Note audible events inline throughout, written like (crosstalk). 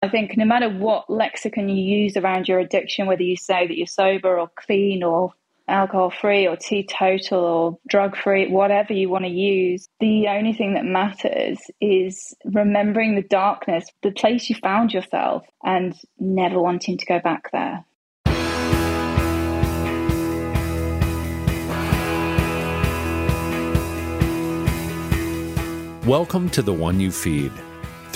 I think no matter what lexicon you use around your addiction, whether you say that you're sober or clean or alcohol free or teetotal or drug free, whatever you want to use, the only thing that matters is remembering the darkness, the place you found yourself, and never wanting to go back there. Welcome to The One You Feed.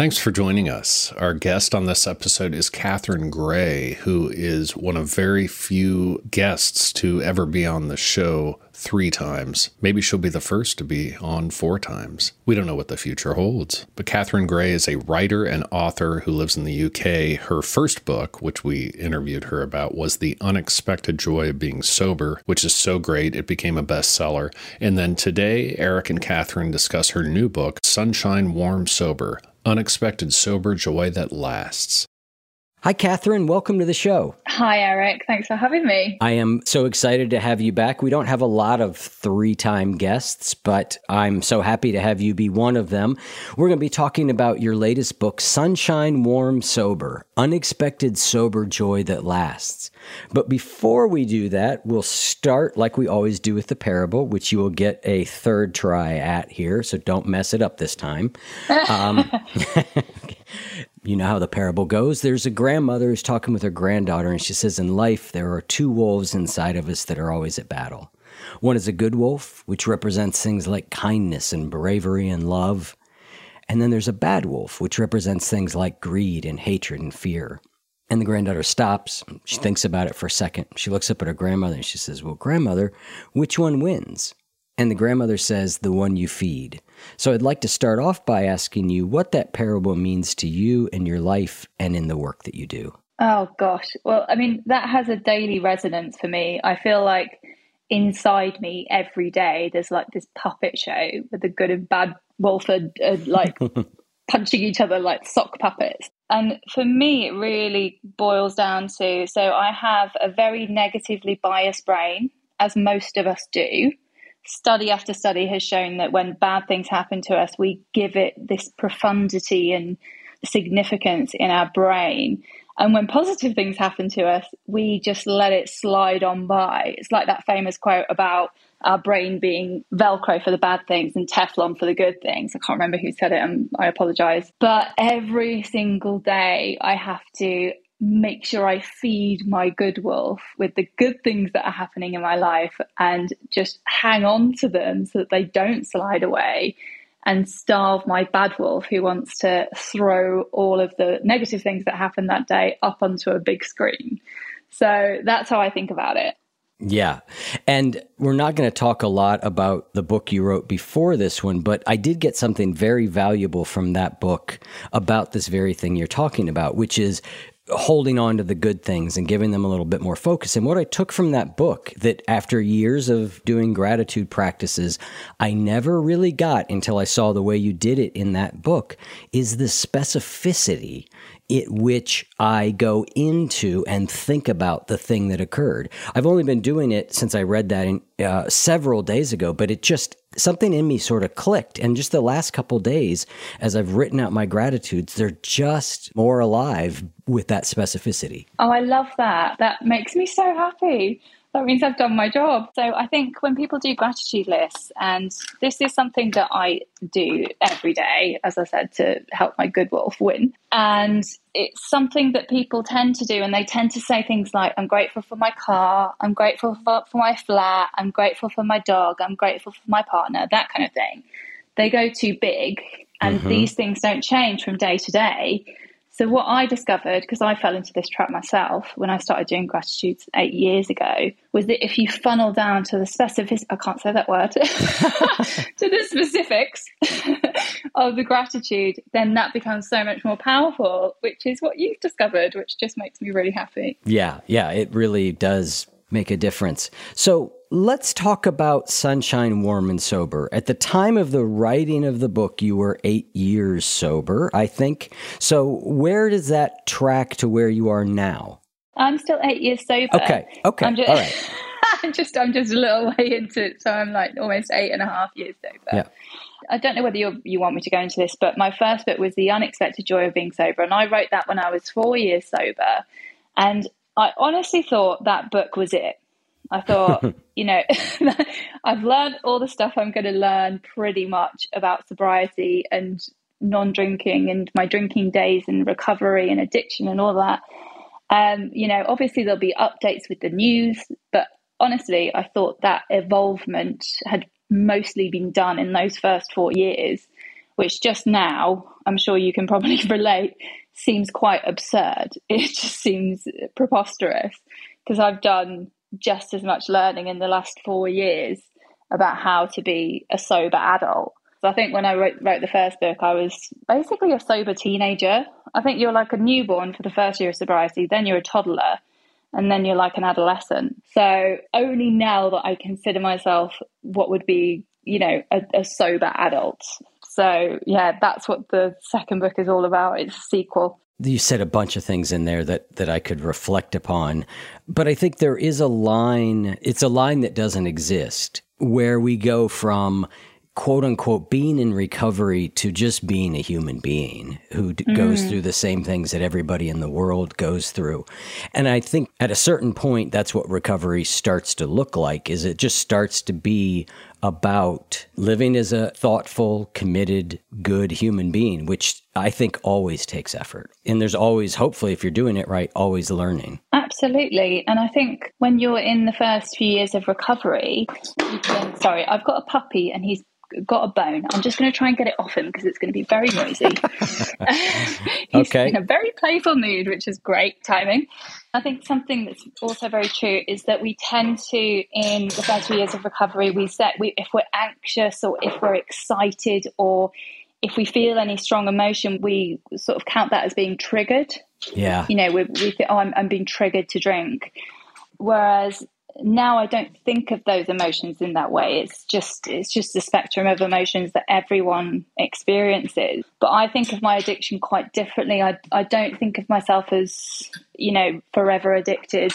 Thanks for joining us. Our guest on this episode is Catherine Gray, who is one of very few guests to ever be on the show three times. Maybe she'll be the first to be on four times. We don't know what the future holds. But Catherine Gray is a writer and author who lives in the UK. Her first book, which we interviewed her about, was The Unexpected Joy of Being Sober, which is so great it became a bestseller. And then today, Eric and Catherine discuss her new book, Sunshine Warm Sober unexpected sober joy that lasts. Hi, Catherine. Welcome to the show. Hi, Eric. Thanks for having me. I am so excited to have you back. We don't have a lot of three time guests, but I'm so happy to have you be one of them. We're going to be talking about your latest book, Sunshine Warm Sober Unexpected Sober Joy That Lasts. But before we do that, we'll start like we always do with the parable, which you will get a third try at here. So don't mess it up this time. (laughs) Um, (laughs) you know how the parable goes. There's a grandmother who's talking with her granddaughter, and she says, In life, there are two wolves inside of us that are always at battle. One is a good wolf, which represents things like kindness and bravery and love. And then there's a bad wolf, which represents things like greed and hatred and fear. And the granddaughter stops. She thinks about it for a second. She looks up at her grandmother and she says, Well, grandmother, which one wins? And the grandmother says, The one you feed. So I'd like to start off by asking you what that parable means to you in your life and in the work that you do. Oh, gosh. Well, I mean, that has a daily resonance for me. I feel like inside me every day there's like this puppet show with the good and bad wolf are, are like (laughs) punching each other like sock puppets. And for me, it really boils down to so I have a very negatively biased brain, as most of us do study after study has shown that when bad things happen to us, we give it this profundity and significance in our brain. And when positive things happen to us, we just let it slide on by. It's like that famous quote about our brain being Velcro for the bad things and Teflon for the good things. I can't remember who said it, and I apologize. But every single day, I have to make sure I feed my good wolf with the good things that are happening in my life and just hang on to them so that they don't slide away and starve my bad wolf who wants to throw all of the negative things that happened that day up onto a big screen. So that's how I think about it. Yeah. And we're not going to talk a lot about the book you wrote before this one, but I did get something very valuable from that book about this very thing you're talking about, which is holding on to the good things and giving them a little bit more focus. And what I took from that book that after years of doing gratitude practices, I never really got until I saw the way you did it in that book is the specificity at which I go into and think about the thing that occurred. I've only been doing it since I read that in, uh, several days ago, but it just something in me sort of clicked. And just the last couple days, as I've written out my gratitudes, they're just more alive with that specificity. Oh, I love that. That makes me so happy that means I've done my job. So I think when people do gratitude lists, and this is something that I do every day, as I said, to help my good wolf win. And it's something that people tend to do, and they tend to say things like, I'm grateful for my car, I'm grateful for, for my flat, I'm grateful for my dog, I'm grateful for my partner, that kind of thing. They go too big, and mm-hmm. these things don't change from day to day. So, what I discovered, because I fell into this trap myself when I started doing gratitudes eight years ago, was that if you funnel down to the specifics, I can't say that word, (laughs) to the specifics (laughs) of the gratitude, then that becomes so much more powerful, which is what you've discovered, which just makes me really happy. Yeah, yeah, it really does make a difference. So, Let's talk about Sunshine Warm and Sober. At the time of the writing of the book, you were eight years sober, I think. So, where does that track to where you are now? I'm still eight years sober. Okay. Okay. I'm just, All right. (laughs) I'm just I'm just a little way into it, so I'm like almost eight and a half years sober. Yeah. I don't know whether you you want me to go into this, but my first book was The Unexpected Joy of Being Sober, and I wrote that when I was four years sober, and I honestly thought that book was it. I thought, (laughs) you know, (laughs) I've learned all the stuff I'm going to learn pretty much about sobriety and non drinking and my drinking days and recovery and addiction and all that. Um, you know, obviously there'll be updates with the news, but honestly, I thought that evolvement had mostly been done in those first four years, which just now, I'm sure you can probably (laughs) relate, seems quite absurd. It just seems preposterous because I've done just as much learning in the last four years about how to be a sober adult. So I think when I wrote, wrote the first book, I was basically a sober teenager. I think you're like a newborn for the first year of sobriety, then you're a toddler, and then you're like an adolescent. So only now that I consider myself what would be, you know, a, a sober adult. So yeah, that's what the second book is all about. It's a sequel you said a bunch of things in there that that I could reflect upon, but I think there is a line. It's a line that doesn't exist where we go from quote unquote being in recovery to just being a human being who mm. goes through the same things that everybody in the world goes through. And I think at a certain point that's what recovery starts to look like is it just starts to be about living as a thoughtful, committed, good human being, which I think always takes effort. And there's always, hopefully, if you're doing it right, always learning. Absolutely. And I think when you're in the first few years of recovery, you can, sorry, I've got a puppy and he's got a bone. I'm just going to try and get it off him because it's going to be very noisy. (laughs) He's okay. in a very playful mood, which is great timing. I think something that's also very true is that we tend to, in the first few years of recovery, we set we, if we're anxious or if we're excited or if we feel any strong emotion, we sort of count that as being triggered. Yeah. You know, we, we think, oh, I'm, I'm being triggered to drink. Whereas now I don't think of those emotions in that way. It's just it's just a spectrum of emotions that everyone experiences. But I think of my addiction quite differently. I I don't think of myself as, you know, forever addicted.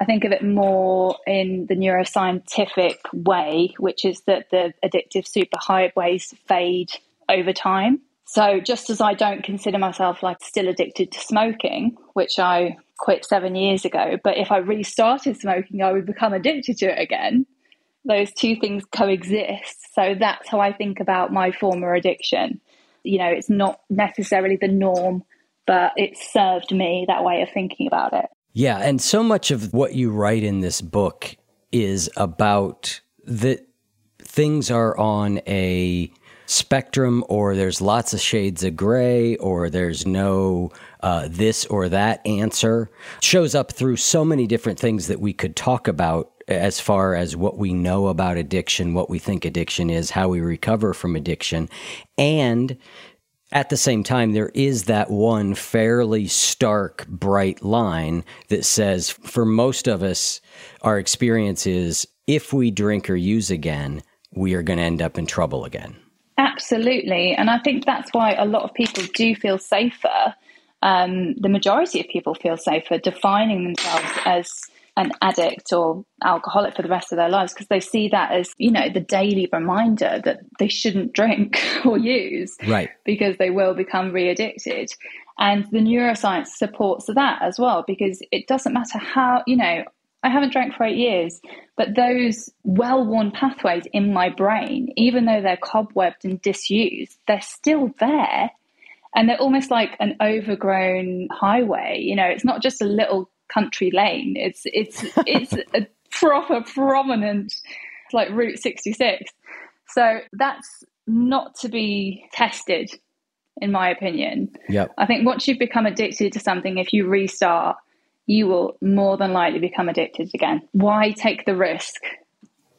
I think of it more in the neuroscientific way, which is that the addictive superhighways fade over time. So just as I don't consider myself like still addicted to smoking, which I quit seven years ago, but if I restarted smoking, I would become addicted to it again. Those two things coexist. So that's how I think about my former addiction. You know, it's not necessarily the norm, but it served me that way of thinking about it. Yeah. And so much of what you write in this book is about that things are on a spectrum or there's lots of shades of gray or there's no uh, this or that answer shows up through so many different things that we could talk about as far as what we know about addiction, what we think addiction is, how we recover from addiction. And at the same time, there is that one fairly stark, bright line that says for most of us, our experience is if we drink or use again, we are going to end up in trouble again. Absolutely. And I think that's why a lot of people do feel safer. Um, the majority of people feel safer defining themselves as an addict or alcoholic for the rest of their lives because they see that as you know the daily reminder that they shouldn't drink (laughs) or use right because they will become re-addicted and the neuroscience supports that as well because it doesn't matter how you know I haven't drank for eight years, but those well worn pathways in my brain, even though they're cobwebbed and disused, they're still there. And they're almost like an overgrown highway. You know, it's not just a little country lane. It's it's (laughs) it's a proper prominent like Route 66. So that's not to be tested, in my opinion. Yep. I think once you've become addicted to something, if you restart, you will more than likely become addicted again. Why take the risk?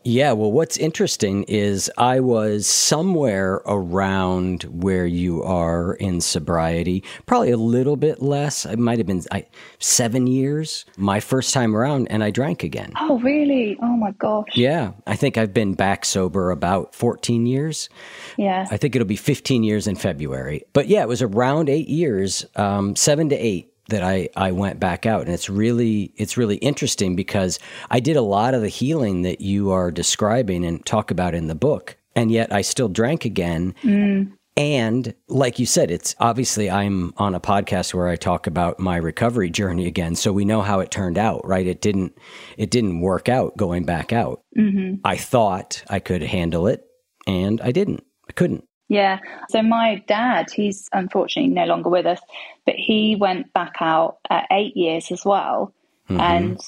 Yeah, well, what's interesting is I was somewhere around where you are in sobriety, probably a little bit less. It might have been I, seven years my first time around, and I drank again. Oh, really? Oh, my gosh. Yeah, I think I've been back sober about 14 years. Yeah. I think it'll be 15 years in February. But yeah, it was around eight years, um, seven to eight that I, I went back out. And it's really it's really interesting because I did a lot of the healing that you are describing and talk about in the book and yet I still drank again. Mm. and like you said it's obviously I'm on a podcast where I talk about my recovery journey again so we know how it turned out right? It didn't it didn't work out going back out. Mm-hmm. I thought I could handle it and I didn't. I couldn't yeah. So my dad, he's unfortunately no longer with us, but he went back out at eight years as well. Mm-hmm. And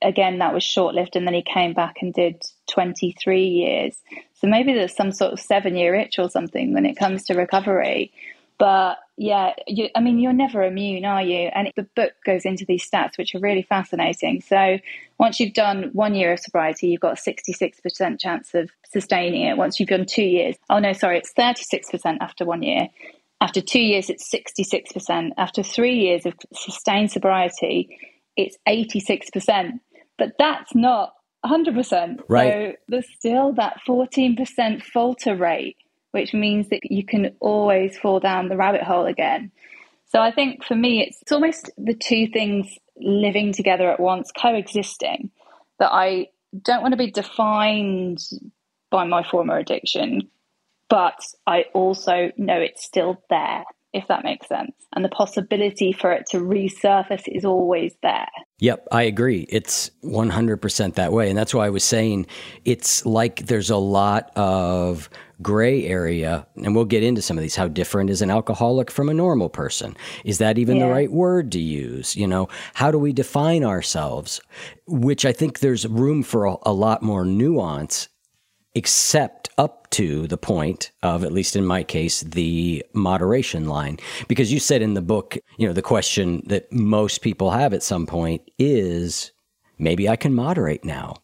again, that was short lived. And then he came back and did 23 years. So maybe there's some sort of seven year itch or something when it comes to recovery. But yeah, you, I mean, you're never immune, are you? And the book goes into these stats, which are really fascinating. So once you've done one year of sobriety, you've got a 66% chance of sustaining it. Once you've done two years, oh no, sorry, it's 36% after one year. After two years, it's 66%. After three years of sustained sobriety, it's 86%. But that's not 100%. Right. So there's still that 14% falter rate which means that you can always fall down the rabbit hole again. So I think for me, it's, it's almost the two things living together at once, coexisting, that I don't want to be defined by my former addiction, but I also know it's still there, if that makes sense. And the possibility for it to resurface is always there. Yep, I agree. It's 100% that way. And that's why I was saying it's like there's a lot of gray area, and we'll get into some of these. How different is an alcoholic from a normal person? Is that even yeah. the right word to use? You know, how do we define ourselves? Which I think there's room for a, a lot more nuance, except up to the point of, at least in my case, the moderation line. Because you said in the book, you know, the question that most people have at some point is maybe I can moderate now.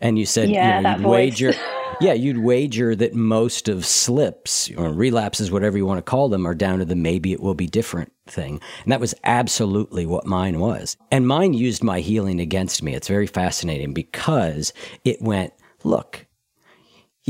And you said, yeah, you know, that wager. (laughs) yeah, you'd wager that most of slips or relapses, whatever you want to call them, are down to the maybe it will be different thing. And that was absolutely what mine was. And mine used my healing against me. It's very fascinating because it went, look,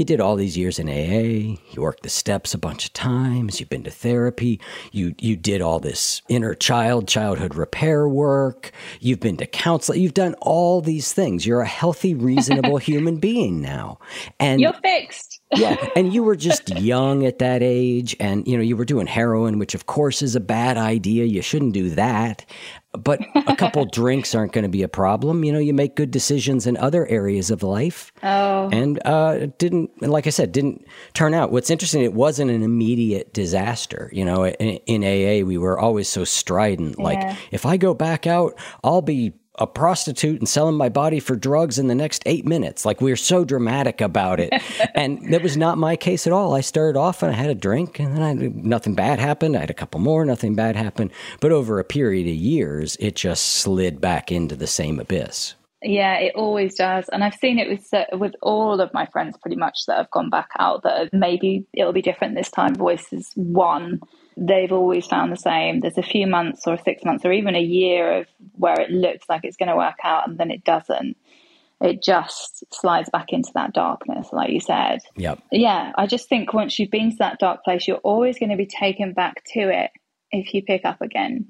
you did all these years in AA, you worked the steps a bunch of times, you've been to therapy, you you did all this inner child childhood repair work, you've been to counseling, you've done all these things. You're a healthy, reasonable (laughs) human being now. And You're fixed. yeah, (laughs) and you were just young at that age and you know, you were doing heroin, which of course is a bad idea. You shouldn't do that but a couple (laughs) drinks aren't going to be a problem. You know, you make good decisions in other areas of life. Oh. And uh, didn't, like I said, didn't turn out. What's interesting, it wasn't an immediate disaster. You know, in, in AA, we were always so strident. Yeah. Like, if I go back out, I'll be a prostitute and selling my body for drugs in the next eight minutes. Like we are so dramatic about it. (laughs) and that was not my case at all. I started off and I had a drink and then I, nothing bad happened. I had a couple more, nothing bad happened. But over a period of years, it just slid back into the same abyss. Yeah, it always does. And I've seen it with with all of my friends pretty much that have gone back out that maybe it'll be different this time. Voices one, they've always found the same. There's a few months or six months or even a year of where it looks like it's going to work out and then it doesn't. It just slides back into that darkness, like you said. Yep. Yeah, I just think once you've been to that dark place, you're always going to be taken back to it if you pick up again.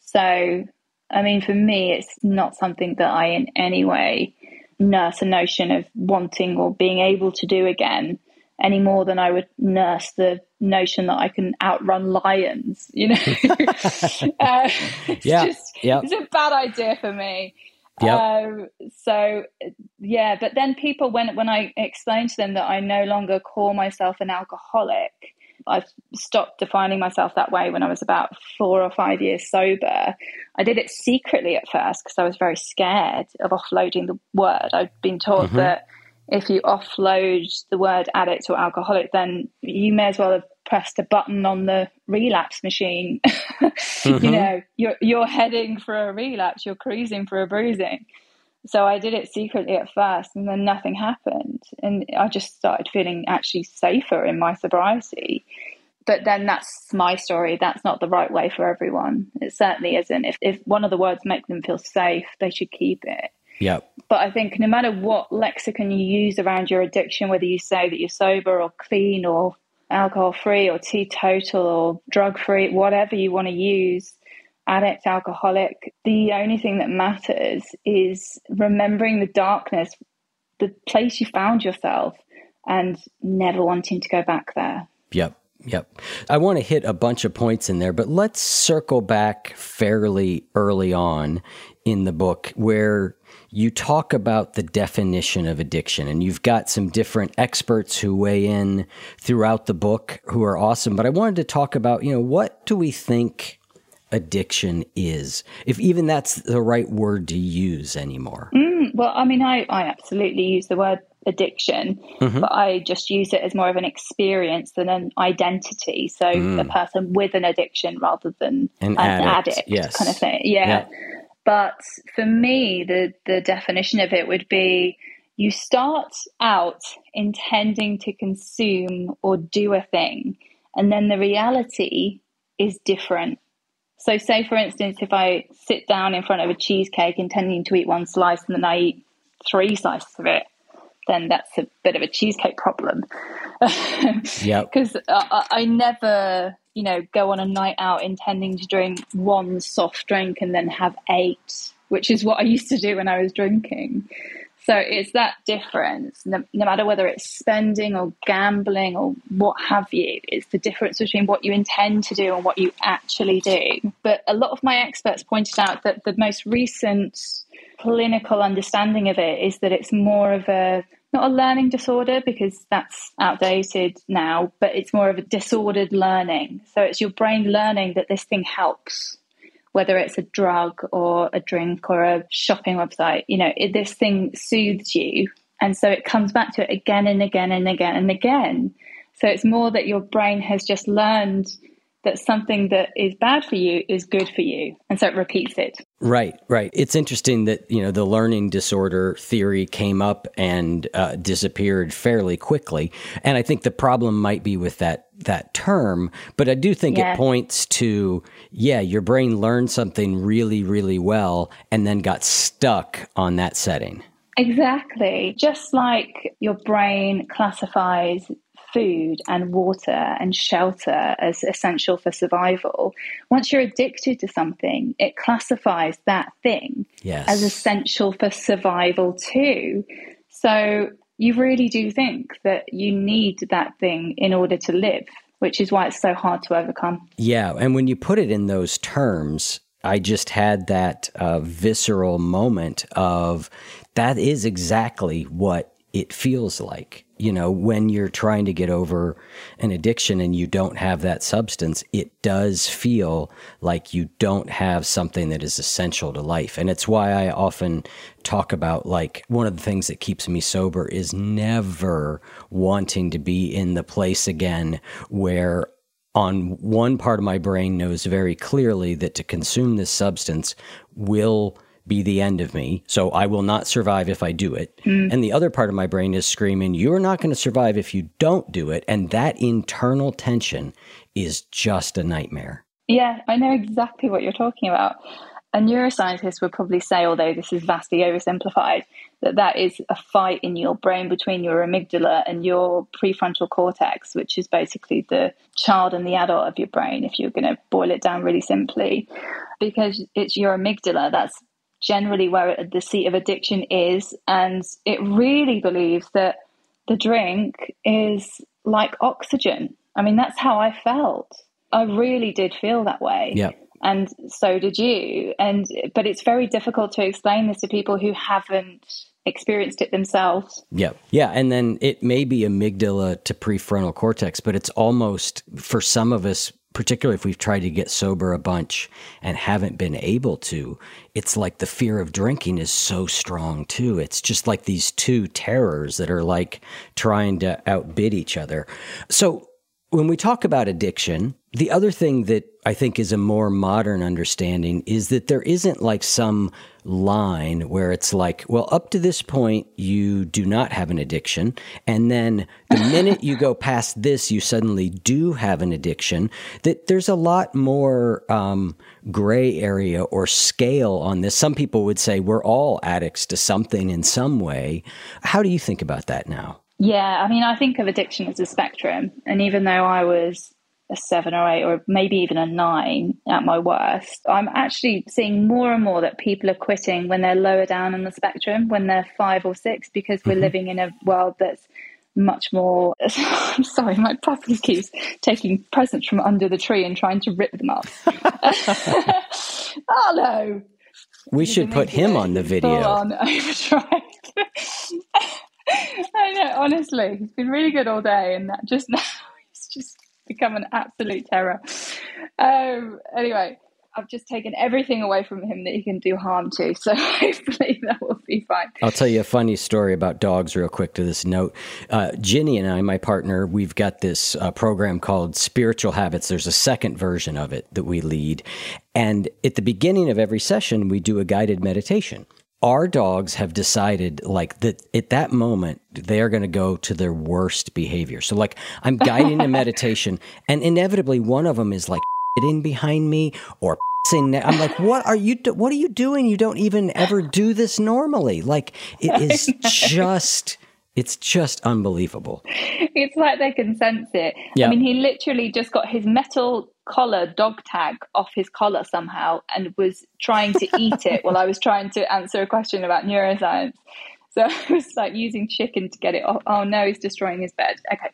So I mean, for me, it's not something that I in any way nurse a notion of wanting or being able to do again any more than I would nurse the notion that I can outrun lions. You know, (laughs) (laughs) uh, it's yeah, just it's a bad idea for me. Yep. Um, so yeah, but then people when when I explain to them that I no longer call myself an alcoholic, I stopped defining myself that way when I was about four or five years sober. I did it secretly at first because I was very scared of offloading the word. I'd been taught mm-hmm. that if you offload the word addict or alcoholic, then you may as well have pressed a button on the relapse machine. (laughs) mm-hmm. You know, you're you're heading for a relapse, you're cruising for a bruising. So I did it secretly at first, and then nothing happened, and I just started feeling actually safer in my sobriety. But then that's my story. That's not the right way for everyone. It certainly isn't. If if one of the words make them feel safe, they should keep it. Yep. But I think no matter what lexicon you use around your addiction, whether you say that you're sober or clean or alcohol free or teetotal or drug free, whatever you want to use, addict, alcoholic, the only thing that matters is remembering the darkness, the place you found yourself, and never wanting to go back there. Yep. Yep. I want to hit a bunch of points in there, but let's circle back fairly early on in the book where you talk about the definition of addiction and you've got some different experts who weigh in throughout the book who are awesome but i wanted to talk about you know what do we think addiction is, if even that's the right word to use anymore. Mm, well, I mean, I, I absolutely use the word addiction, mm-hmm. but I just use it as more of an experience than an identity. So mm. a person with an addiction rather than an, an addict, addict yes. kind of thing. Yeah. yeah. But for me, the, the definition of it would be you start out intending to consume or do a thing, and then the reality is different. So, say for instance, if I sit down in front of a cheesecake intending to eat one slice and then I eat three slices of it, then that's a bit of a cheesecake problem. (laughs) yeah. (laughs) Because I, I never, you know, go on a night out intending to drink one soft drink and then have eight, which is what I used to do when I was drinking. So it's that difference, no, no, matter whether it's spending or gambling or what have you, it's the difference between what you intend to do and what you actually do. But a lot of my experts pointed out that the most recent clinical understanding of it is that it's more of a not a learning disorder because that's outdated now, but it's more of a disordered learning. So it's your brain learning that this thing helps whether it's a drug or a drink or a shopping website, you know, it, this thing soothes you. And so it comes back to it again and again and again and again. So it's more that your brain has just learned that something that is bad for you is good for you. And so it repeats it. Right, right. It's interesting that, you know, the learning disorder theory came up and uh, disappeared fairly quickly. And I think the problem might be with that that term, but I do think yeah. it points to yeah, your brain learned something really really well and then got stuck on that setting. Exactly. Just like your brain classifies food and water and shelter as essential for survival, once you're addicted to something, it classifies that thing yes. as essential for survival too. So you really do think that you need that thing in order to live, which is why it's so hard to overcome. Yeah. And when you put it in those terms, I just had that uh, visceral moment of that is exactly what it feels like you know, when you're trying to get over an addiction and you don't have that substance, it does feel like you don't have something that is essential to life. And it's why I often talk about like one of the things that keeps me sober is never wanting to be in the place again where on one part of my brain knows very clearly that to consume this substance will be the end of me. So I will not survive if I do it. Mm. And the other part of my brain is screaming, You're not going to survive if you don't do it. And that internal tension is just a nightmare. Yeah, I know exactly what you're talking about. A neuroscientist would probably say, although this is vastly oversimplified, that that is a fight in your brain between your amygdala and your prefrontal cortex, which is basically the child and the adult of your brain, if you're going to boil it down really simply. Because it's your amygdala that's generally where the seat of addiction is. And it really believes that the drink is like oxygen. I mean, that's how I felt. I really did feel that way. Yeah. And so did you. And but it's very difficult to explain this to people who haven't experienced it themselves. Yeah. Yeah. And then it may be amygdala to prefrontal cortex, but it's almost for some of us particularly if we've tried to get sober a bunch and haven't been able to, it's like the fear of drinking is so strong too. It's just like these two terrors that are like trying to outbid each other. So when we talk about addiction, the other thing that I think is a more modern understanding is that there isn't like some line where it's like, well, up to this point, you do not have an addiction. And then the (laughs) minute you go past this, you suddenly do have an addiction. That there's a lot more um, gray area or scale on this. Some people would say we're all addicts to something in some way. How do you think about that now? Yeah, I mean, I think of addiction as a spectrum. And even though I was a seven or eight, or maybe even a nine at my worst, I'm actually seeing more and more that people are quitting when they're lower down on the spectrum, when they're five or six, because we're mm-hmm. living in a world that's much more. (laughs) I'm sorry, my puppy keeps taking presents from under the tree and trying to rip them up. (laughs) oh no. We should put him on the video. on (laughs) overdrive. I know, honestly, he's been really good all day, and that just now just become an absolute terror. Um, anyway, I've just taken everything away from him that he can do harm to. So (laughs) hopefully that will be fine. I'll tell you a funny story about dogs real quick to this note. Uh, Ginny and I, my partner, we've got this uh, program called Spiritual Habits. There's a second version of it that we lead. And at the beginning of every session, we do a guided meditation our dogs have decided like that at that moment they're going to go to their worst behavior so like i'm guiding a (laughs) meditation and inevitably one of them is like (laughs) in behind me or (laughs) I'm like, what are you? Do- what are you doing? You don't even ever do this normally. Like it is just it's just unbelievable. It's like they can sense it. I mean, he literally just got his metal collar dog tag off his collar somehow and was trying to eat it (laughs) while I was trying to answer a question about neuroscience. So (laughs) I was like using chicken to get it off. Oh no, he's destroying his bed. Okay.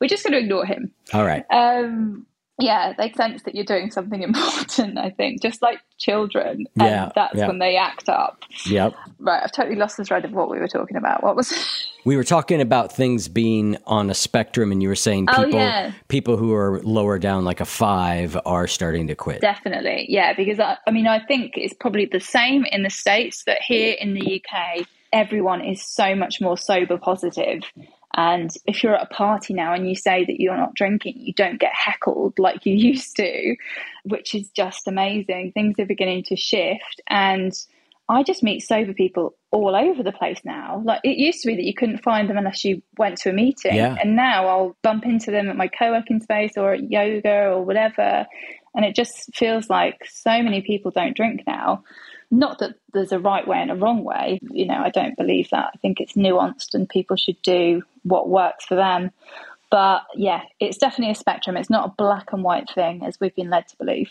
We're just going to ignore him. All right. Um, yeah, they sense that you're doing something (laughs) important, I think, just like children. And yeah, that's yeah. when they act up. Yep. Right, I've totally lost the thread of what we were talking about. What was (laughs) We were talking about things being on a spectrum and you were saying oh, people oh, yeah. people who are lower down like a 5 are starting to quit. Definitely. Yeah, because I, I mean I think it's probably the same in the states but here in the UK everyone is so much more sober positive and if you're at a party now and you say that you're not drinking, you don't get heckled like you (laughs) used to, which is just amazing. Things are beginning to shift. And I just meet sober people all over the place now. Like it used to be that you couldn't find them unless you went to a meeting. Yeah. And now I'll bump into them at my co working space or at yoga or whatever. And it just feels like so many people don't drink now. Not that there's a right way and a wrong way. You know, I don't believe that. I think it's nuanced and people should do what works for them. But yeah, it's definitely a spectrum. It's not a black and white thing as we've been led to believe.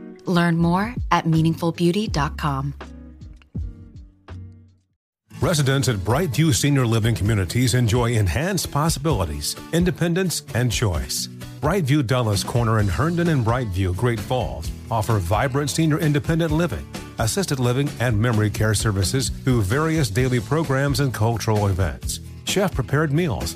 Learn more at meaningfulbeauty.com. Residents at Brightview Senior Living Communities enjoy enhanced possibilities, independence, and choice. Brightview Dulles Corner in Herndon and Brightview, Great Falls, offer vibrant senior independent living, assisted living, and memory care services through various daily programs and cultural events. Chef prepared meals,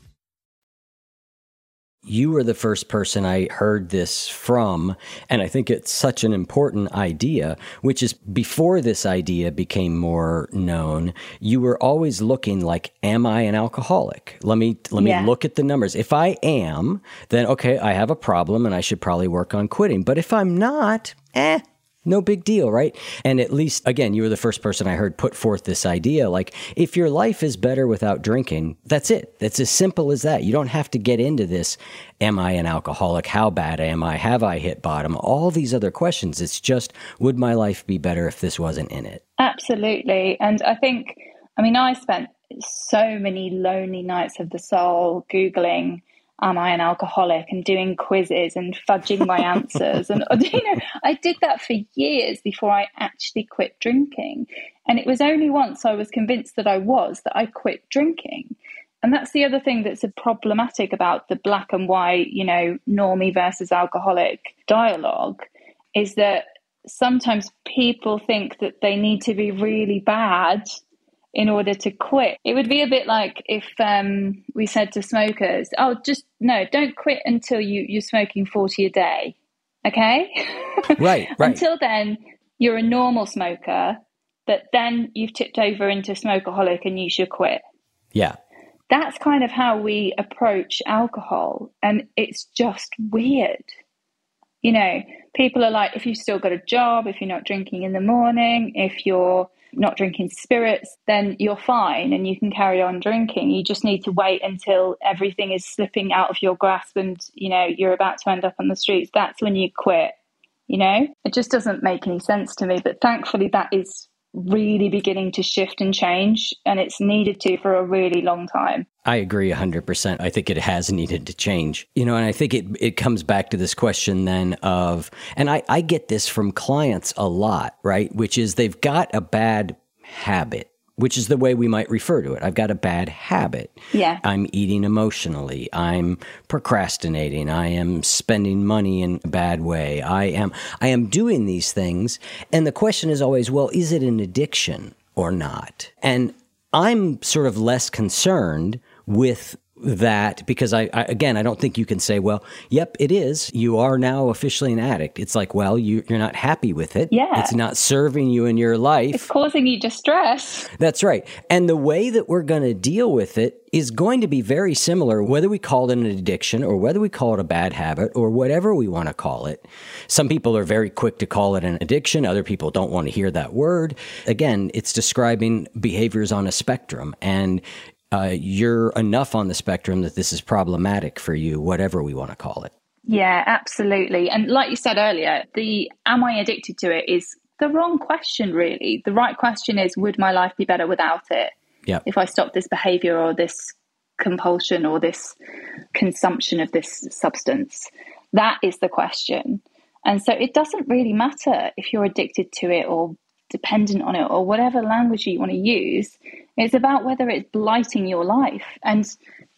You were the first person I heard this from, and I think it's such an important idea, which is before this idea became more known, you were always looking like, am I an alcoholic? Let me let Yeah. me look at the numbers. If I am, then okay, I have a problem and I should probably work on quitting. But if I'm not, eh, no big deal, right? And at least, again, you were the first person I heard put forth this idea like, if your life is better without drinking, that's it. That's as simple as that. You don't have to get into this Am I an alcoholic? How bad am I? Have I hit bottom? All these other questions. It's just, would my life be better if this wasn't in it? Absolutely. And I think, I mean, I spent so many lonely nights of the soul Googling, am I an alcoholic? And doing quizzes and fudging my answers. And, (laughs) you know, I did that for years before I actually quit drinking. And it was only once I was convinced that I was that I quit drinking. And that's the other thing that's problematic about the black and white, you know, normie versus alcoholic dialogue is that sometimes people think that they need to be really bad in order to quit. It would be a bit like if um, we said to smokers, "Oh, just no, don't quit until you you're smoking forty a day." Okay, Right, (laughs) right. until then, you're a normal smoker, but then you've tipped over into smokeaholic and you should quit. yeah. That's kind of how we approach alcohol, and it's just weird. You know, people are like, if you've still got a job, if you're not drinking in the morning, if you're not drinking spirits, then you're fine and you can carry on drinking. You just need to wait until everything is slipping out of your grasp and, you know, you're about to end up on the streets. That's when you quit. You know, it just doesn't make any sense to me. But thankfully, that is really beginning to shift and change, and it's needed to for a really long time. I agree 100%. I think it has needed to change. You know, and I think it, it comes back to this question then of, and I, I get this from clients a lot, right? Which is they've got a bad habit, which is the way we might refer to it. I've got a bad habit. Yeah. I'm eating emotionally. I'm procrastinating. I am spending money in a bad way. I am, I am doing these things. And the question is always, well, is it an addiction or not? And I'm sort of less concerned with that because I, I again I don't think you can say well yep it is you are now officially an addict it's like well you, you're not happy with it Yeah. it's not serving you in your life It's causing you distress. that's right. And the way that we're going to deal with it is going to be very similar, whether we call it an addiction or whether we call it a bad habit or whatever we want to call it. Some people are very quick to call it an addiction. Other people don't want to hear that word. Again, it's describing behaviors on a spectrum. And uh, you're enough on the spectrum that this is problematic for you, whatever we want to call it. Yeah, absolutely. And like you said earlier, the am I addicted to it is the wrong question, really. The right question is would my life be better without it? Yeah. If I stopped this behavior or this compulsion or this consumption of this substance? That is the question. And so it doesn't really matter if you're addicted to it or dependent on it or whatever language you want to use. It's about whether it's blighting your life. And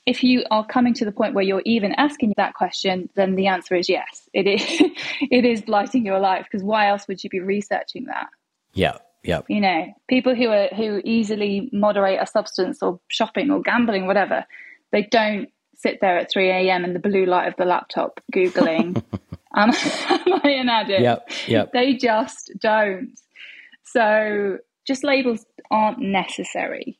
if you are coming to the point where you're even asking that question, then the answer is yes. It is (laughs) it is blighting your life because why else would you be researching that? Yeah. Yeah. You know, people who are who easily moderate a substance or shopping or gambling, whatever, they don't sit there at 3 a.m. in the blue light of the laptop Googling, am, am I an addict? Yep, yep. They just don't. So just labels aren't necessary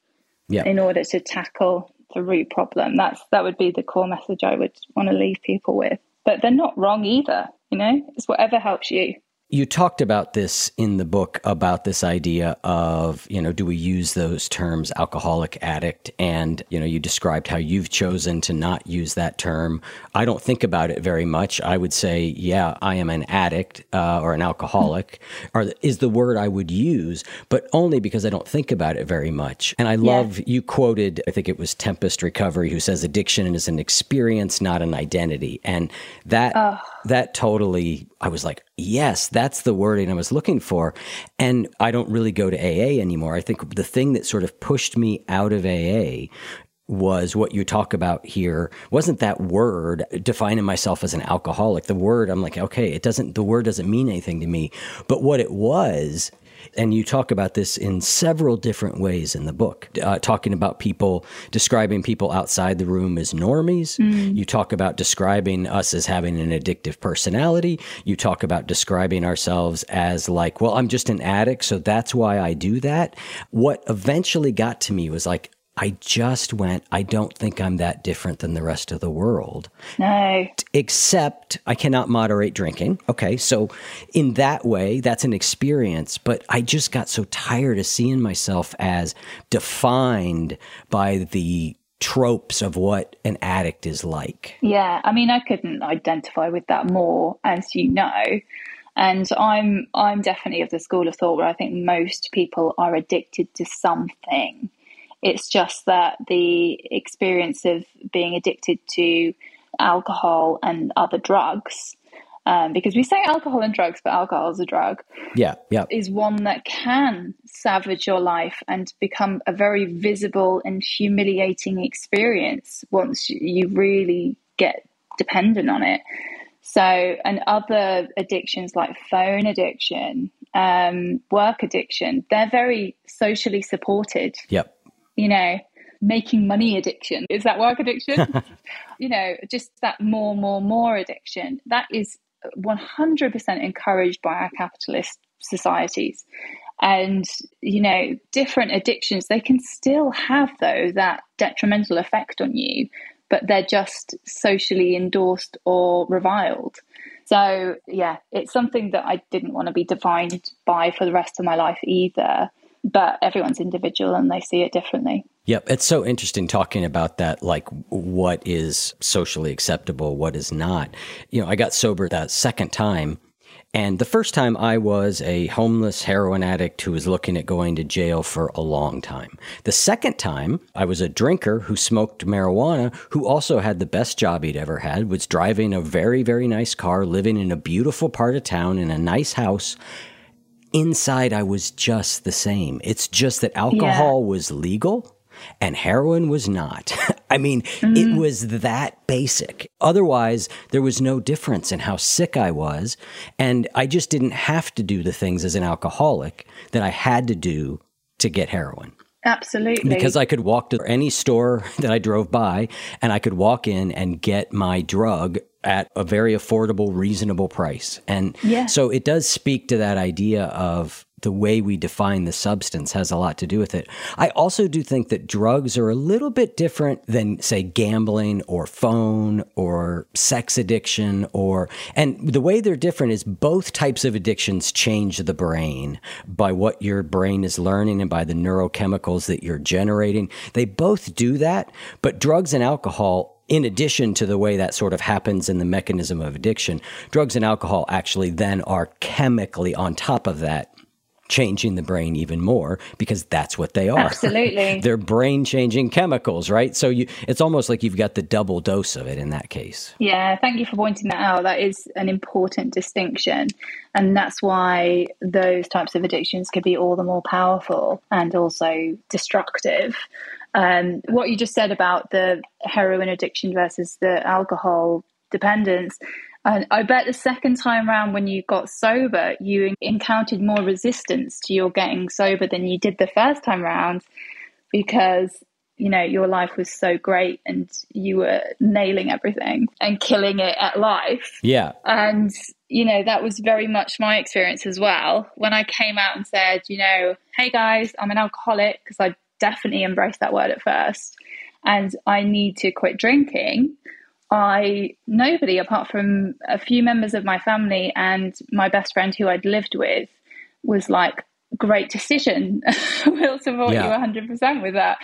Yeah. in order to tackle the root problem. That's that would be the core message I would want to leave people with. But they're not wrong either, you know? It's whatever helps you. You talked about this in the book about this idea of, you know, do we use those terms alcoholic addict? And, you know, you described how you've chosen to not use that term. I don't think about it very much. I would say, yeah, I am an addict uh, or an alcoholic, or is the word I would use, but only because I don't think about it very much. And I love, yeah. you quoted, I think it was Tempest Recovery, who says addiction is an experience, not an identity. And that, oh. that totally, I was like, yes, that's the wording I was looking for. And I don't really go to AA anymore. I think the thing that sort of pushed me out of AA was what you talk about here wasn't that word defining myself as an alcoholic the word i'm like okay it doesn't the word doesn't mean anything to me but what it was and you talk about this in several different ways in the book, uh, talking about people, describing people outside the room as normies. Mm. You talk about describing us as having an addictive personality. You talk about describing ourselves as like, well, I'm just an addict, so that's why I do that. What eventually got to me was like, I just went, I don't think I'm that different than the rest of the world. No. Except I cannot moderate drinking. Okay. So, in that way, that's an experience. But I just got so tired of seeing myself as defined by the tropes of what an addict is like. Yeah. I mean, I couldn't identify with that more, as you know. And I'm I'm definitely of the school of thought where I think most people are addicted to something it's just that the experience of being addicted to alcohol and other drugs, um, because we say alcohol and drugs, but alcohol is a drug. Yeah, yeah. Is one that can savage your life and become a very visible and humiliating experience once you really get dependent on it. So, and other addictions like phone addiction, um, work addiction, they're very socially supported. Yep you know, making money addiction. Is that work addiction? (laughs) you know, just that more, more, more addiction. That is 100% encouraged by our capitalist societies. And, you know, different addictions, they can still have, though, that detrimental effect on you, but they're just socially endorsed or reviled. So, yeah, it's something that I didn't want to be defined by for the rest of my life either but everyone's individual and they see it differently. Yep, it's so interesting talking about that like what is socially acceptable, what is not. You know, I got sober that second time and the first time I was a homeless heroin addict who was looking at going to jail for a long time. The second time I was a drinker who smoked marijuana, who also had the best job he'd ever had, was driving a very, very nice car, living in a beautiful part of town in a nice house, inside I was just the same. It's just that alcohol yeah. was legal and heroin was not. (laughs) I mean, mm-hmm. it was that basic. Otherwise, there was no difference in how sick I was. And I just didn't have to do the things as an alcoholic that I had to do to get heroin. Absolutely. Because I could walk to any store (laughs) that I drove by and I could walk in and get my drug at a very affordable, reasonable price. And yeah. so it does speak to that idea of the way we define the substance has a lot to do with it. I also do think that drugs are a little bit different than, say, gambling or phone or sex addiction, or, and the way they're different is both types of addictions change the brain by what your brain is learning and by the neurochemicals that you're generating. They both do that, but drugs and alcohol in addition to the way that sort of happens in the mechanism of addiction, drugs and alcohol actually then are chemically on top of that changing the brain even more because that's what they are. Absolutely. (laughs) They're brain changing chemicals, right? So you it's almost like you've got the double dose of it in that case. Yeah, thank you for pointing that out. That is an important distinction. And that's why those types of addictions can be all the more powerful and also destructive. Um, what you just said about the heroin addiction versus the alcohol dependence, and I bet the second time around when you got sober, you encountered more resistance to your getting sober than you did the first time around because, you know, your life was so great and you were nailing everything and killing it at life. Yeah. And, you know, that was very much my experience as well. When I came out and said, you know, hey guys, I'm an alcoholic, because I definitely embraced that word at first, and I need to quit drinking I nobody apart from a few members of my family and my best friend who I'd lived with was like, great decision. (laughs) we'll support yeah. you 100% with that.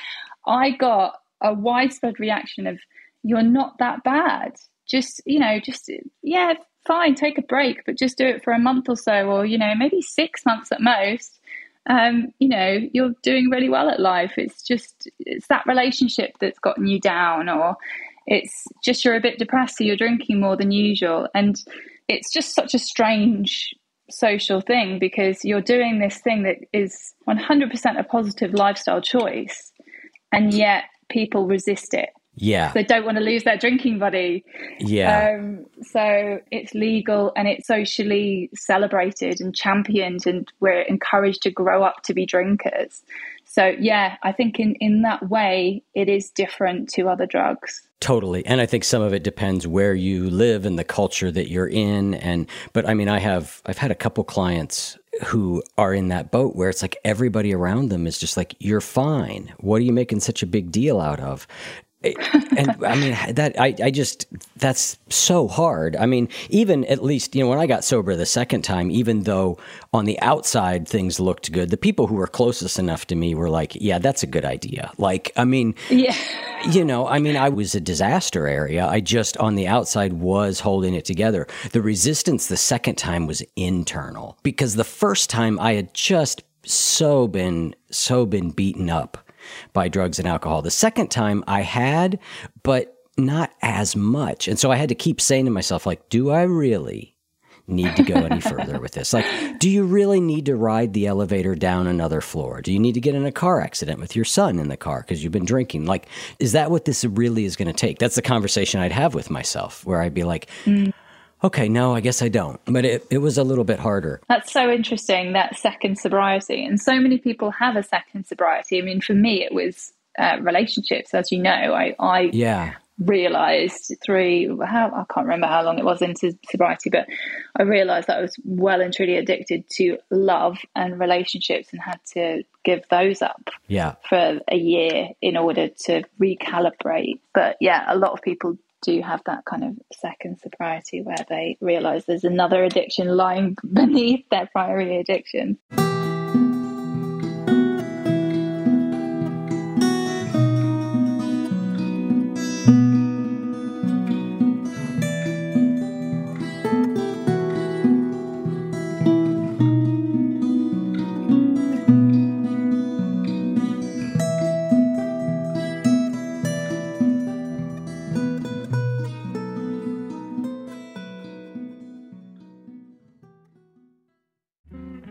I got a widespread reaction of, you're not that bad. Just, you know, just, yeah, fine, take a break, but just do it for a month or so, or, you know, maybe six months at most. Um, you know, you're doing really well at life. It's just, it's that relationship that's gotten you down, or it's just you're a bit depressed, so you're drinking more than usual. And it's just such a strange social thing because you're doing this thing that is 100% a positive lifestyle choice, and yet people resist it. Yeah. They don't want to lose their drinking buddy. Yeah. Um, so it's legal and it's socially celebrated and championed, and we're encouraged to grow up to be drinkers. So, yeah, I think in, in that way, it is different to other drugs. Totally. And I think some of it depends where you live and the culture that you're in. And, but I mean, I have, I've had a couple clients who are in that boat where it's like everybody around them is just like, you're fine. What are you making such a big deal out of? Eh, and I mean that I, I just that's so hard. I mean, even at least you know when I got sober the second time, even though on the outside things looked good, the people who were closest enough to me were like, "Yeah, that's a good idea." Like, I mean, yeah, you know, I mean, I was a disaster area. I just on the outside was holding it together. The resistance the second time was internal because the first time I had just so been so been beaten up by drugs and alcohol. The second time I had, but not as much. And so I had to keep saying to myself, like, do I really need to go any (laughs) further with this? Like, do you really need to ride the elevator down another floor? Do you need to get in a car accident with your son in the car because you've been drinking? Like, is that what this really is going to take? That's the conversation I'd have with myself where I'd be like, mm okay, no, I guess I don't. But it, it was a little bit harder. That's so interesting, that second sobriety. And so many people have a second sobriety. I mean, for me, it was uh, relationships, as you know. I, I yeah. realized through how I can't remember how long it was into sobriety, but I realized that I was well and truly addicted to love and relationships and had to give those up yeah. for a year in order to recalibrate. But yeah, a lot of people do have that kind of second sobriety where they realize there's another addiction lying (laughs) beneath their primary addiction.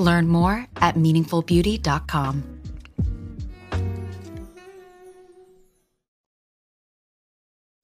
Learn more at meaningfulbeauty.com.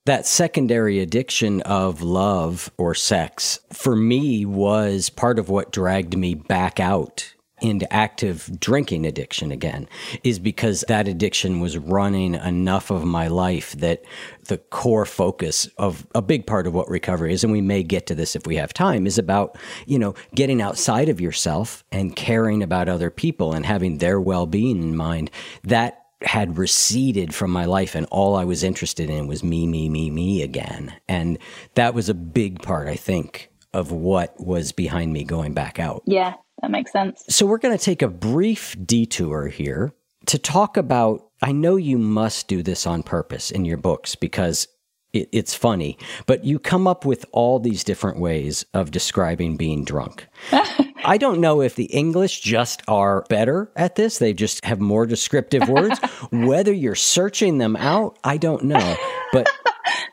That secondary addiction of love or sex for me was part of what dragged me back out into active drinking addiction again is because that addiction was running enough of my life that the core focus of a big part of what recovery is and we may get to this if we have time is about you know getting outside of yourself and caring about other people and having their well-being in mind. That had receded from my life and all I was interested in was me me me me again. And that was a big part I think of what was behind me going back out. Yeah that makes sense. So we're going to take a brief detour here to talk about. I know you must do this on purpose in your books because it, it's funny, but you come up with all these different ways of describing being drunk. (laughs) I don't know if the English just are better at this. They just have more descriptive words. (laughs) Whether you're searching them out, I don't know. But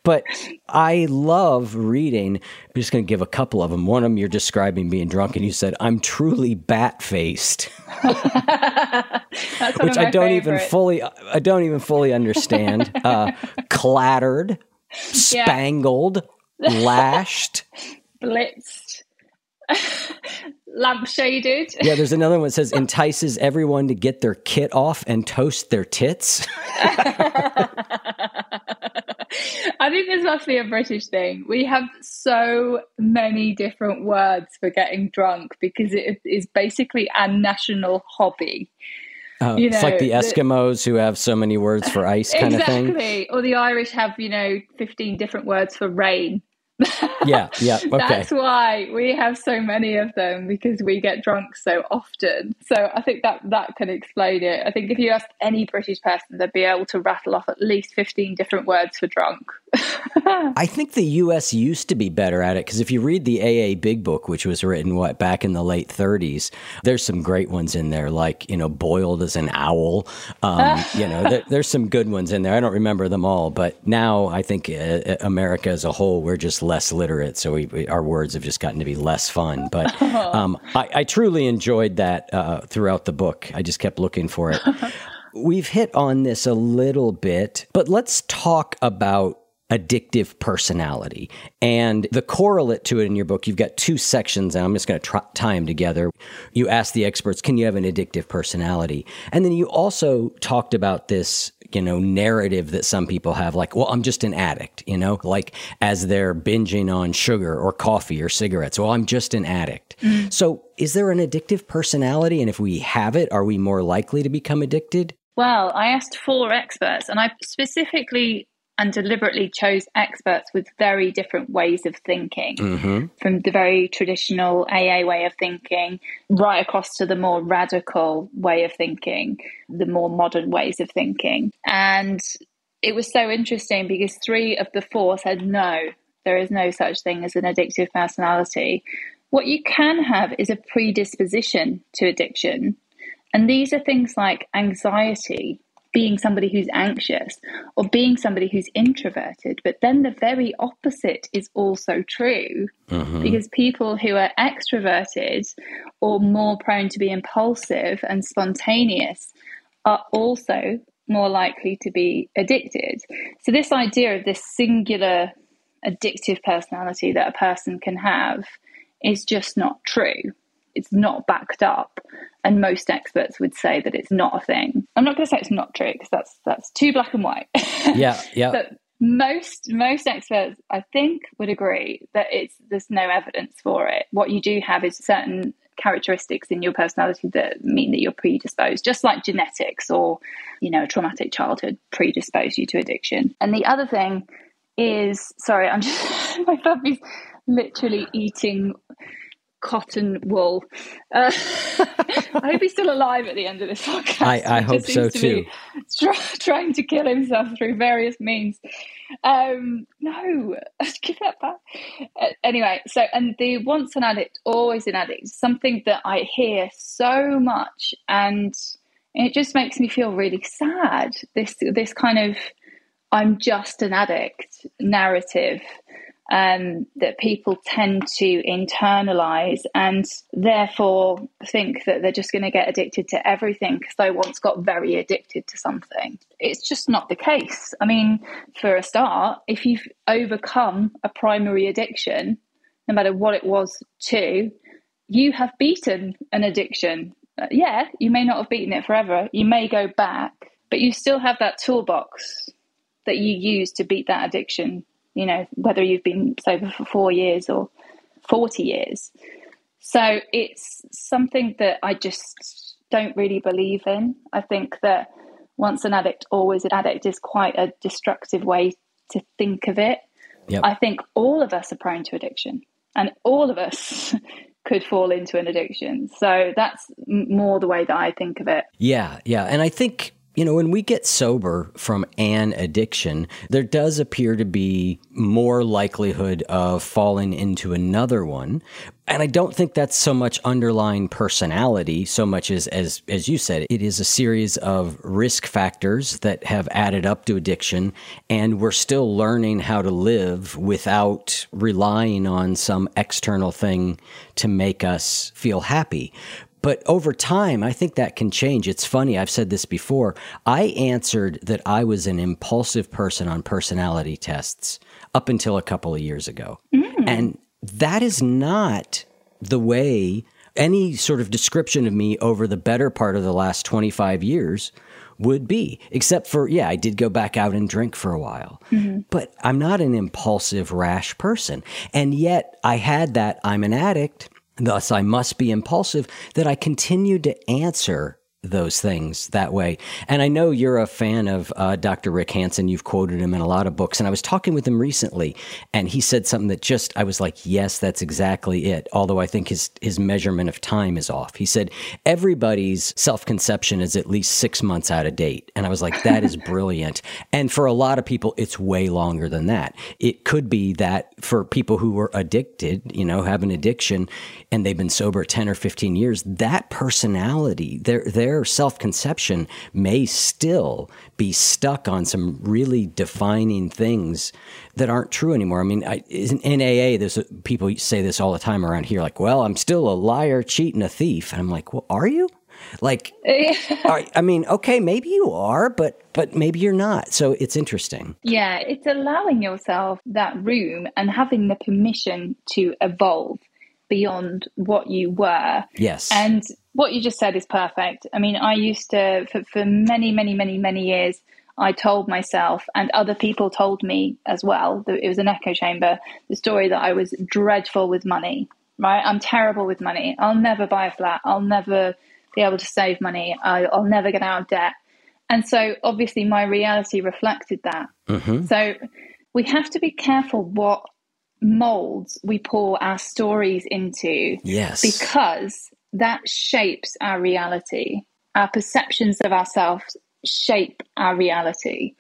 but I love reading. I'm just going to give a couple of them. One of them you're describing being drunk, and you said, "I'm truly bat faced," (laughs) which I don't even fully, I don't even fully understand. (laughs) Uh, clattered, spangled. lashed, (laughs) blitzed, lampshaded. Yeah, there's another one that says entices everyone to get their kit off and toast their tits. (laughs) I think this must be a British thing. We have so many different words for getting drunk because it is basically a national hobby. Uh, you know, it's like the Eskimos the, who have so many words for ice kind exactly. of thing. Exactly. Or the Irish have, you know, 15 different words for rain. Yeah, yeah. (laughs) Okay. That's why we have so many of them because we get drunk so often. So I think that that can explain it. I think if you ask any British person, they'd be able to rattle off at least 15 different words for drunk. (laughs) I think the US used to be better at it because if you read the AA Big Book, which was written what back in the late 30s, there's some great ones in there, like you know, boiled as an owl. Um, (laughs) you know, there, there's some good ones in there. I don't remember them all, but now I think uh, uh America as a whole, we're just less literate, so we, we, our words have just gotten to be less fun. But (laughs) um, I, I, truly enjoyed that uh, throughout the book. I just kept looking for it. We've hit on this a little bit, but let's talk about addictive personality. And the correlate to it in your book, you've got two sections, and I'm just going to tie them together. You ask the experts, can you have an addictive personality? And then you also talked about this, you know, narrative that some people have, like, well, I'm just an addict, you know, like as they're binging on sugar or coffee or cigarettes. Well, I'm just an addict. Mm. So is there an addictive personality? And if we have it, are we more likely to become addicted? Well, I asked four experts, and I specifically and deliberately chose experts with very different ways of thinking mm-hmm. from the very traditional AA way of thinking right across to the more radical way of thinking, the more modern ways of thinking. And it was so interesting because three of the four said no, there is no such thing as an addictive personality. What you can have is a predisposition to addiction. And these are things like anxiety, being somebody who's anxious or being somebody who's introverted. But then the very opposite is also true mm-hmm. because people who are extroverted or more prone to be impulsive and spontaneous are also more likely to be addicted. So, this idea of this singular addictive personality that a person can have is just not true it's not backed up. And most experts would say that it's not a thing. I'm not going to say it's not true because that's that's too black and white. (laughs) Yeah yeah. But most most experts i think would agree that it's there's no evidence for it. What you do have is certain characteristics in your personality that mean that you're predisposed just like genetics or you know a traumatic childhood predispose you to addiction. And the other thing is sorry i'm just (laughs) my puppy's literally eating cotton wool. Uh, (laughs) I hope he's still alive at the end of this podcast. I, I hope so to too. Try, (laughs) trying to kill himself through various means. Um, no, (laughs) give that back. Uh, anyway, so and the once an addict, always an addict, something that I hear so much, and it just makes me feel really sad. This this kind of I'm just an addict narrative um, that people tend to internalize and therefore think that they're just going to get addicted to everything because they once got very addicted to something. It's just not the case. I mean, for a start, if you've overcome a primary addiction, no matter what it was to, you have beaten an addiction. Uh, yeah, you may not have beaten it forever. You may go back, but you still have that toolbox that you use to beat that addiction you know, whether you've been sober for four years or 40 years. So it's something that I just don't really believe in. I think that once an addict, always an addict is quite a destructive way to think of it. Yep. I think all of us are prone to addiction and all of us (laughs) could fall into an addiction. So that's more the way that I think of it. Yeah, yeah. And I think you know, when we get sober from an addiction, there does appear to be more likelihood of falling into another one. And I don't think that's so much underlying personality, so much as, as, as you said, it is a series of risk factors that have added up to addiction. And we're still learning how to live without relying on some external thing to make us feel happy. But over time, I think that can change. It's funny, I've said this before. I answered that I was an impulsive person on personality tests up until a couple of years ago. Mm. And that is not the way any sort of description of me over the better part of the last 25 years would be, except for, yeah, I did go back out and drink for a while. Mm-hmm. But I'm not an impulsive, rash person. And yet I had that I'm an addict, thus I must be impulsive, that I continued to answer those things that way. And I know you're a fan of uh, Dr. Rick Hanson. You've quoted him in a lot of books. And I was talking with him recently, and he said something that just I was like, yes, that's exactly it. Although I think his his measurement of time is off. He said everybody's self conception is at least six months out of date, and I was like, that is (laughs) brilliant. And for a lot of people, it's way longer than that. It could be that for people who were addicted, you know, have an addiction, and they've been sober ten or fifteen years, that personality, their their their self conception may still be stuck on some really defining things that aren't true anymore. I mean, I, in AA, there's a, people say this all the time around here, like, "Well, I'm still a liar, cheat, and a thief," and I'm like, "Well, are you?" Like, (laughs) are, I mean, okay, maybe you are, but but maybe you're not. So it's interesting. Yeah, it's allowing yourself that room and having the permission to evolve beyond what you were. Yes. And what you just said is perfect. I mean, I used to, for, for many, many, many, many years, I told myself, and other people told me as well, that it was an echo chamber, the story that I was dreadful with money, right? I'm terrible with money. I'll never buy a flat. I'll never be able to save money. I, will never get out of debt. And so obviously my reality reflected that. Mm-hmm. So we have to be careful what molds we pour our stories into. Yes. Because that shapes our reality. Our perceptions of ourselves shape our reality.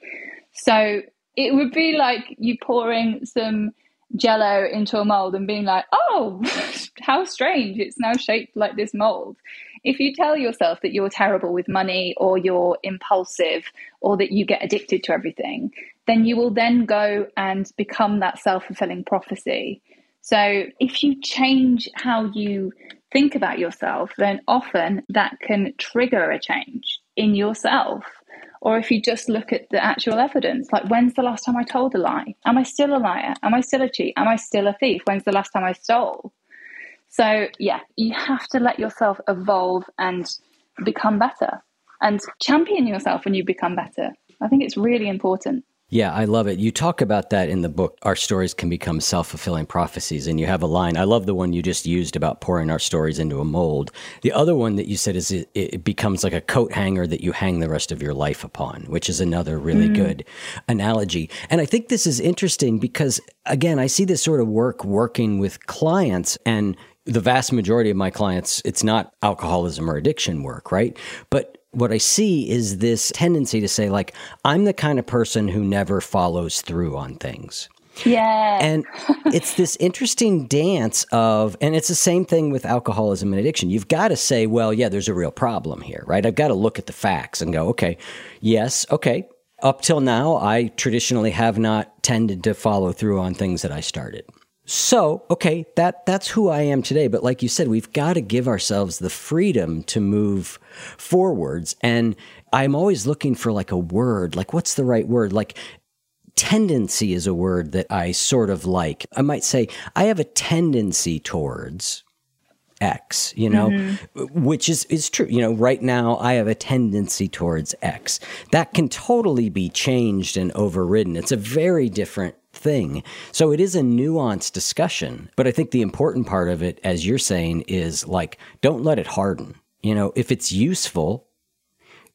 So it would be like you pouring some jello into a mold and being like, oh, (laughs) how strange, it's now shaped like this mold. If you tell yourself that you're terrible with money or you're impulsive or that you get addicted to everything, then you will then go and become that self fulfilling prophecy. So if you change how you think about yourself, then often that can trigger a change in yourself. Or if you just look at the actual evidence, like when's the last time I told a lie? Am I still a liar? Am I still a cheat? Am I still a thief? When's the last time I stole? So, yeah, you have to let yourself evolve and become better and champion yourself when you become better. I think it's really important. Yeah, I love it. You talk about that in the book. Our stories can become self fulfilling prophecies. And you have a line. I love the one you just used about pouring our stories into a mold. The other one that you said is it, it becomes like a coat hanger that you hang the rest of your life upon, which is another really mm. good analogy. And I think this is interesting because, again, I see this sort of work working with clients and the vast majority of my clients, it's not alcoholism or addiction work, right? But what I see is this tendency to say, like, I'm the kind of person who never follows through on things. Yeah. And (laughs) it's this interesting dance of, and it's the same thing with alcoholism and addiction. You've got to say, well, yeah, there's a real problem here, right? I've got to look at the facts and go, okay, yes, okay. Up till now, I traditionally have not tended to follow through on things that I started. So, okay, that that's who I am today, but like you said, we've got to give ourselves the freedom to move forwards and I'm always looking for like a word, like what's the right word? Like tendency is a word that I sort of like. I might say I have a tendency towards X, you know, mm-hmm. which is, is true. You know, right now I have a tendency towards X. That can totally be changed and overridden. It's a very different thing. So it is a nuanced discussion. But I think the important part of it, as you're saying, is like, don't let it harden. You know, if it's useful,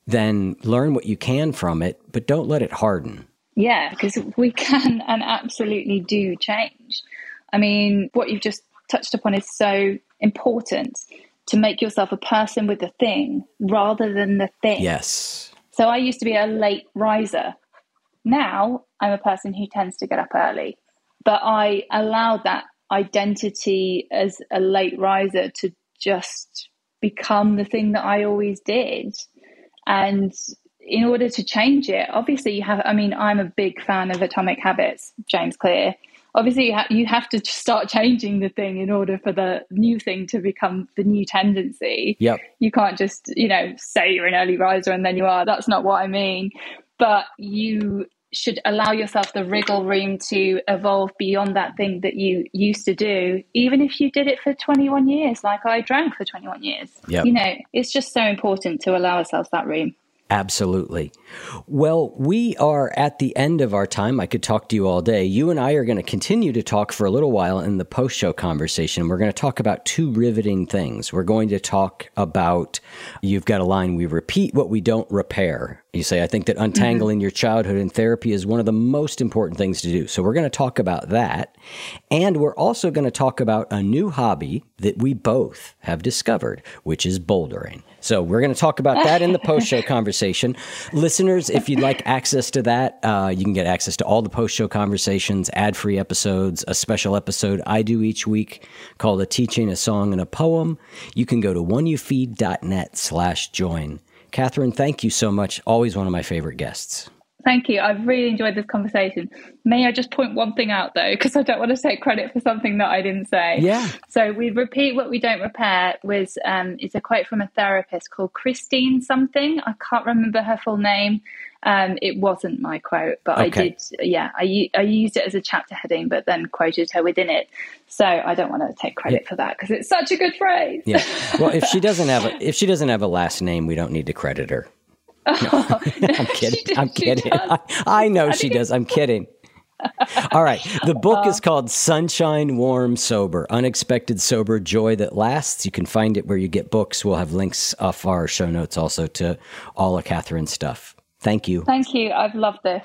then learn what you can from it, but don't let it harden. Yeah, because we (laughs) can and absolutely do change. I mean, what you've just touched upon is so important to make yourself a person with the thing rather than the thing. Yes. So I used to be a late riser. Now I'm a person who tends to get up early, but I allowed that identity as a late riser to just become the thing that I always did. And in order to change it, obviously you have. I mean, I'm a big fan of Atomic Habits, James Clear. Obviously, you, ha- you have to start changing the thing in order for the new thing to become the new tendency. Yep. You can't just, you know, say you're an early riser and then you are. That's not what I mean. But you should allow yourself the wriggle room to evolve beyond that thing that you used to do, even if you did it for 21 years, like I drank for 21 years. Yep. You know, it's just so important to allow ourselves that room. Absolutely. Well, we are at the end of our time. I could talk to you all day. You and I are going to continue to talk for a little while in the post show conversation. We're going to talk about two riveting things. We're going to talk about, you've got a line, we repeat what we don't repair. You say, I think that untangling mm-hmm. your childhood in therapy is one of the most important things to do. So we're going to talk about that. And we're also going to talk about a new hobby that we both have discovered, which is bouldering. So we're going to talk about that in the post show (laughs) conversation. Listeners, if you'd like access to that, uh, you can get access to all the post show conversations, ad free episodes, a special episode I do each week called A Teaching, a Song, and a Poem. You can go to oneyoufeed.net slash join. Catherine, thank you so much. Always one of my favorite guests. Thank you. I've really enjoyed this conversation. May I just point one thing out though, because I don't want to take credit for something that I didn't say. Yeah. So we repeat what we don't repair was um, it's a quote from a therapist called Christine something. I can't remember her full name. Um, it wasn't my quote, but okay. I did. Yeah, I I used it as a chapter heading, but then quoted her within it. So I don't want to take credit yeah. for that because it's such a good phrase. yeah. Well, if she (laughs) doesn't have a if she doesn't have a last name, we don't need to credit her. (laughs) No, I'm kidding. I'm kidding. I, (laughs) I, know she does. I'm kidding. All right. The (laughs) book uh, is called Sunshine, Warm, Sober Unexpected Sober Joy That Lasts. You can find it where you get books. We'll have links off our show notes also to all of Catherine's stuff. Thank you. Thank you. I've loved this.